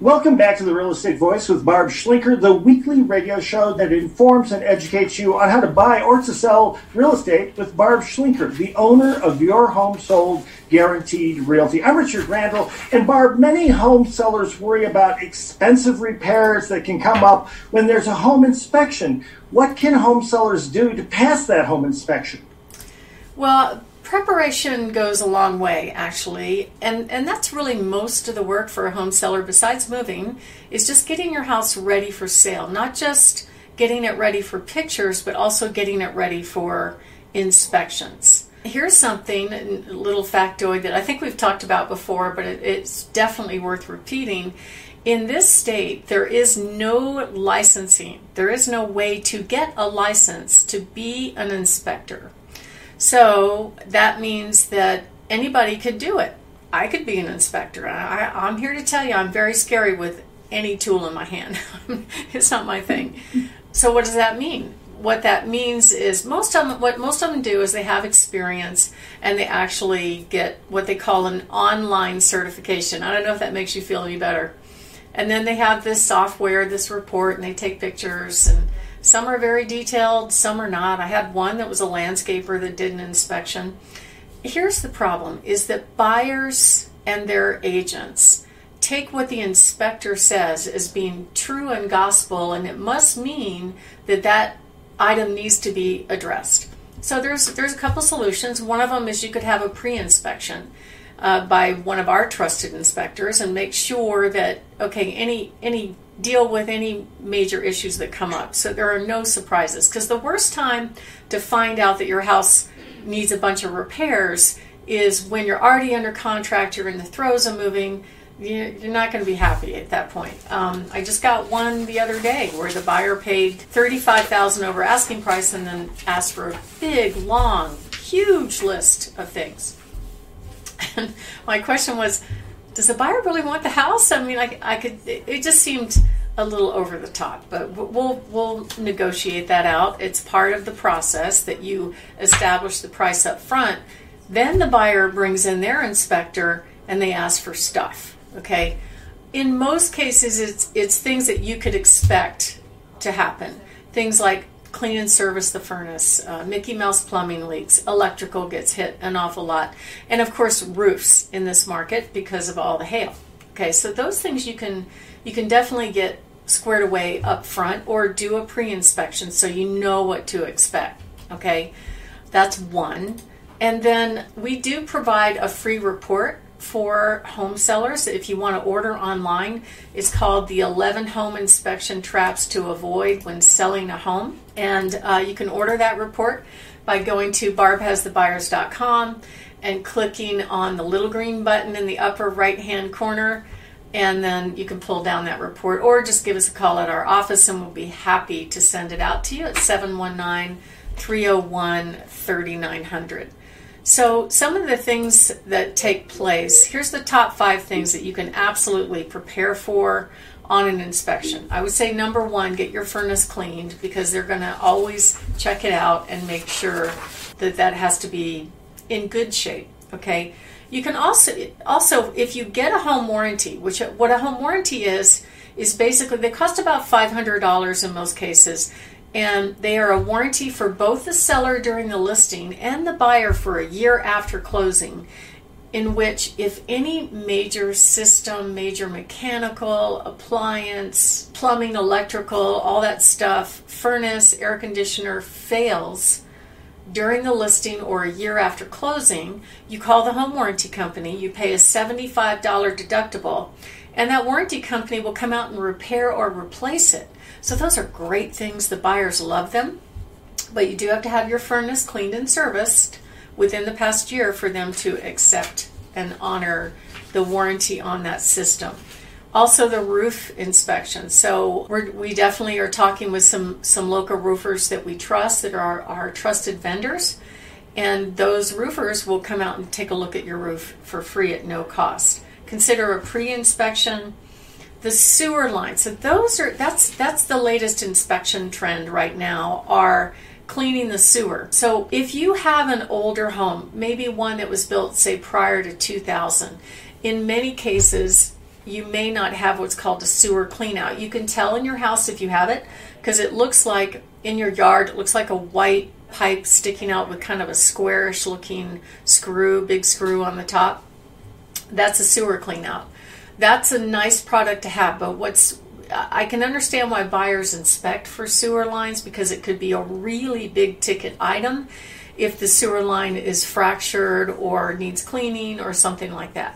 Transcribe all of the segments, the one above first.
Welcome back to the Real Estate Voice with Barb Schlinker, the weekly radio show that informs and educates you on how to buy or to sell real estate with Barb Schlinker, the owner of Your Home Sold Guaranteed Realty. I'm Richard Randall, and Barb, many home sellers worry about expensive repairs that can come up when there's a home inspection. What can home sellers do to pass that home inspection? Well, preparation goes a long way actually and and that's really most of the work for a home seller besides moving is just getting your house ready for sale not just getting it ready for pictures but also getting it ready for inspections. Here's something a little factoid that i think we've talked about before but it, it's definitely worth repeating. In this state there is no licensing. There is no way to get a license to be an inspector so that means that anybody could do it. I could be an inspector. I, am here to tell you I'm very scary with any tool in my hand. it's not my thing. So what does that mean? What that means is most of them, what most of them do is they have experience and they actually get what they call an online certification. I don't know if that makes you feel any better. And then they have this software, this report, and they take pictures and some are very detailed, some are not. I had one that was a landscaper that did an inspection. Here's the problem is that buyers and their agents take what the inspector says as being true and gospel and it must mean that that item needs to be addressed. So there's there's a couple solutions. One of them is you could have a pre-inspection uh, by one of our trusted inspectors and make sure that okay any any deal with any major issues that come up. So there are no surprises. Because the worst time to find out that your house needs a bunch of repairs is when you're already under contract, you're in the throes of moving. You're not going to be happy at that point. Um, I just got one the other day where the buyer paid thirty-five thousand over asking price and then asked for a big, long, huge list of things. And my question was, does the buyer really want the house? I mean, I, I could. It just seemed a little over the top, but we'll we'll negotiate that out. It's part of the process that you establish the price up front. Then the buyer brings in their inspector and they ask for stuff. Okay. In most cases, it's it's things that you could expect to happen. Things like clean and service the furnace, uh, Mickey Mouse plumbing leaks, electrical gets hit an awful lot, and of course roofs in this market because of all the hail. Okay, so those things you can you can definitely get squared away up front or do a pre-inspection so you know what to expect. Okay, that's one, and then we do provide a free report for home sellers. If you want to order online, it's called the 11 Home Inspection Traps to Avoid When Selling a Home. And uh, you can order that report by going to barbhasthebuyers.com and clicking on the little green button in the upper right hand corner. And then you can pull down that report or just give us a call at our office and we'll be happy to send it out to you at 719 301 3900. So, some of the things that take place here's the top five things that you can absolutely prepare for on an inspection. I would say number one, get your furnace cleaned because they're going to always check it out and make sure that that has to be in good shape. Okay. You can also also if you get a home warranty, which what a home warranty is is basically they cost about five hundred dollars in most cases and they are a warranty for both the seller during the listing and the buyer for a year after closing in which if any major system major mechanical appliance plumbing electrical all that stuff furnace air conditioner fails during the listing or a year after closing you call the home warranty company you pay a $75 deductible and that warranty company will come out and repair or replace it so those are great things. The buyers love them, but you do have to have your furnace cleaned and serviced within the past year for them to accept and honor the warranty on that system. Also, the roof inspection. So we definitely are talking with some some local roofers that we trust that are our trusted vendors, and those roofers will come out and take a look at your roof for free at no cost. Consider a pre-inspection the sewer line. So those are that's that's the latest inspection trend right now are cleaning the sewer. So if you have an older home, maybe one that was built say prior to 2000, in many cases you may not have what's called a sewer cleanout. You can tell in your house if you have it because it looks like in your yard, it looks like a white pipe sticking out with kind of a squarish looking screw, big screw on the top. That's a sewer cleanout. That's a nice product to have, but what's I can understand why buyers inspect for sewer lines because it could be a really big ticket item if the sewer line is fractured or needs cleaning or something like that.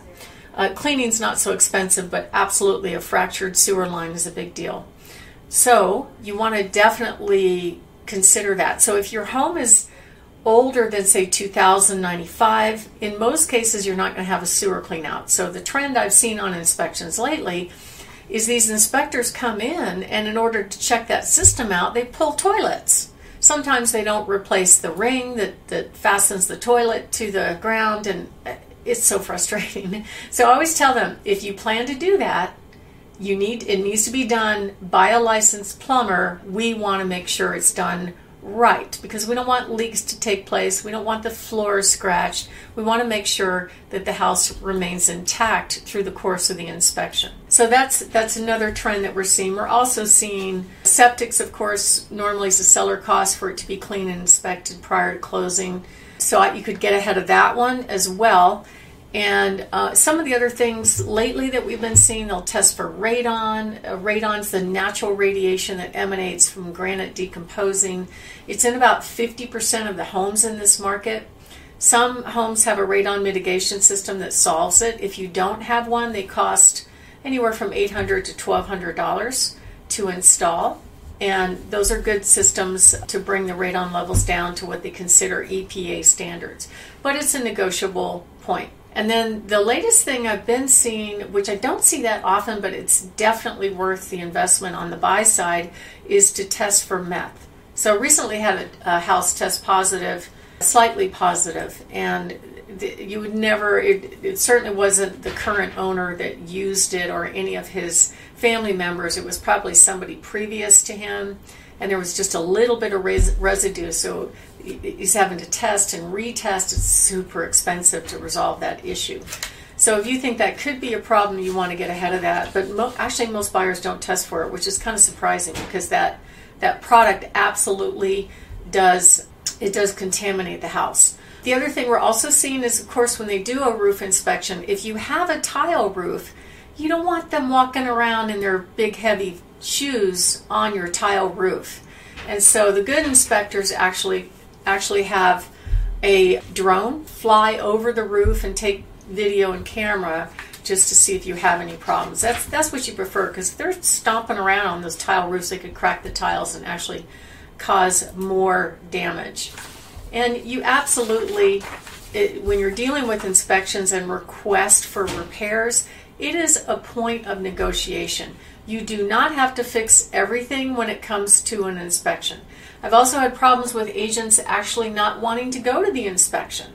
Uh, cleaning's not so expensive, but absolutely a fractured sewer line is a big deal. So you want to definitely consider that. So if your home is older than say 2095, in most cases you're not going to have a sewer clean out. So the trend I've seen on inspections lately is these inspectors come in and in order to check that system out, they pull toilets. Sometimes they don't replace the ring that, that fastens the toilet to the ground and it's so frustrating. So I always tell them if you plan to do that, you need it needs to be done by a licensed plumber. We want to make sure it's done right because we don't want leaks to take place. We don't want the floor scratched. We want to make sure that the house remains intact through the course of the inspection. So that's that's another trend that we're seeing. We're also seeing septics, of course, normally is a seller cost for it to be cleaned and inspected prior to closing. So you could get ahead of that one as well. And uh, some of the other things lately that we've been seeing, they'll test for radon. Uh, radon's the natural radiation that emanates from granite decomposing. It's in about 50% of the homes in this market. Some homes have a radon mitigation system that solves it. If you don't have one, they cost anywhere from $800 to $1,200 to install. And those are good systems to bring the radon levels down to what they consider EPA standards. But it's a negotiable point. And then the latest thing I've been seeing, which I don't see that often, but it's definitely worth the investment on the buy side, is to test for meth. So recently had a, a house test positive, slightly positive, and you would never, it, it certainly wasn't the current owner that used it or any of his family members. It was probably somebody previous to him and there was just a little bit of res- residue. So he's having to test and retest. It's super expensive to resolve that issue. So if you think that could be a problem, you want to get ahead of that. But mo- actually, most buyers don't test for it, which is kind of surprising because that that product absolutely does it does contaminate the house. The other thing we're also seeing is, of course, when they do a roof inspection, if you have a tile roof, you don't want them walking around in their big, heavy shoes on your tile roof. And so the good inspectors actually actually have a drone fly over the roof and take video and camera just to see if you have any problems. That's that's what you prefer because they're stomping around on those tile roofs, they could crack the tiles and actually cause more damage. And you absolutely, it, when you're dealing with inspections and requests for repairs, it is a point of negotiation. You do not have to fix everything when it comes to an inspection. I've also had problems with agents actually not wanting to go to the inspection.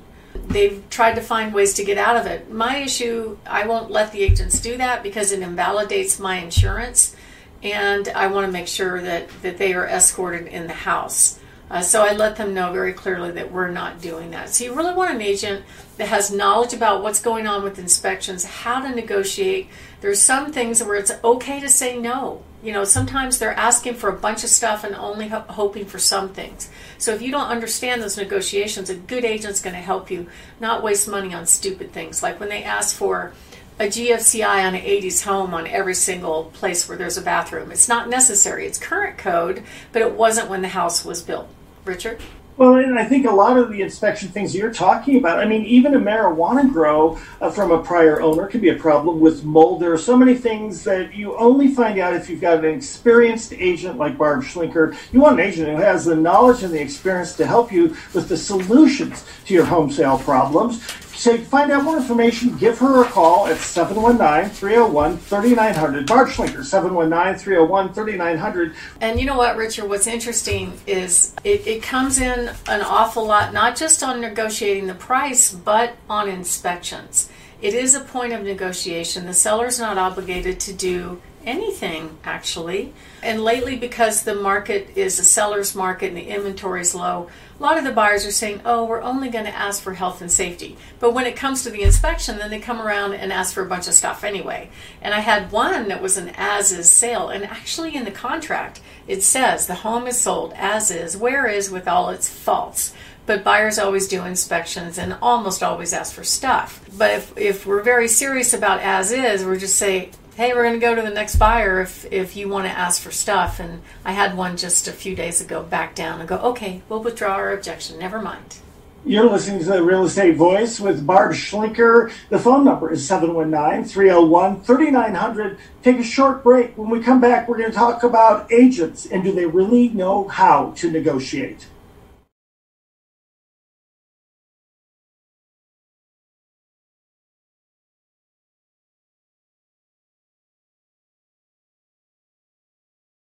They've tried to find ways to get out of it. My issue, I won't let the agents do that because it invalidates my insurance, and I want to make sure that, that they are escorted in the house. Uh, so I let them know very clearly that we're not doing that. So you really want an agent that has knowledge about what's going on with inspections, how to negotiate. There's some things where it's okay to say no. You know, sometimes they're asking for a bunch of stuff and only ho- hoping for some things. So if you don't understand those negotiations, a good agent's going to help you not waste money on stupid things. Like when they ask for a GFCI on an 80s home on every single place where there's a bathroom. It's not necessary. It's current code, but it wasn't when the house was built. Richard? Well, and I think a lot of the inspection things you're talking about, I mean, even a marijuana grow uh, from a prior owner can be a problem with mold. There are so many things that you only find out if you've got an experienced agent like Barb Schlinker. You want an agent who has the knowledge and the experience to help you with the solutions to your home sale problems. So to find out more information, give her a call at 719-301-3900. Barb Schlinker, 719-301-3900. And you know what, Richard, what's interesting is it, it comes in an awful lot, not just on negotiating the price, but on inspections. It is a point of negotiation. The seller's not obligated to do anything actually. And lately, because the market is a seller's market and the inventory is low, a lot of the buyers are saying, oh, we're only going to ask for health and safety. But when it comes to the inspection, then they come around and ask for a bunch of stuff anyway. And I had one that was an as is sale, and actually in the contract, it says the home is sold as is, where is with all its faults but buyers always do inspections and almost always ask for stuff. But if, if we're very serious about as is, we're just say, hey, we're going to go to the next buyer if, if you want to ask for stuff. And I had one just a few days ago back down and go, okay, we'll withdraw our objection. Never mind. You're listening to the Real Estate Voice with Barb Schlinker. The phone number is 719 301 3900. Take a short break. When we come back, we're going to talk about agents and do they really know how to negotiate?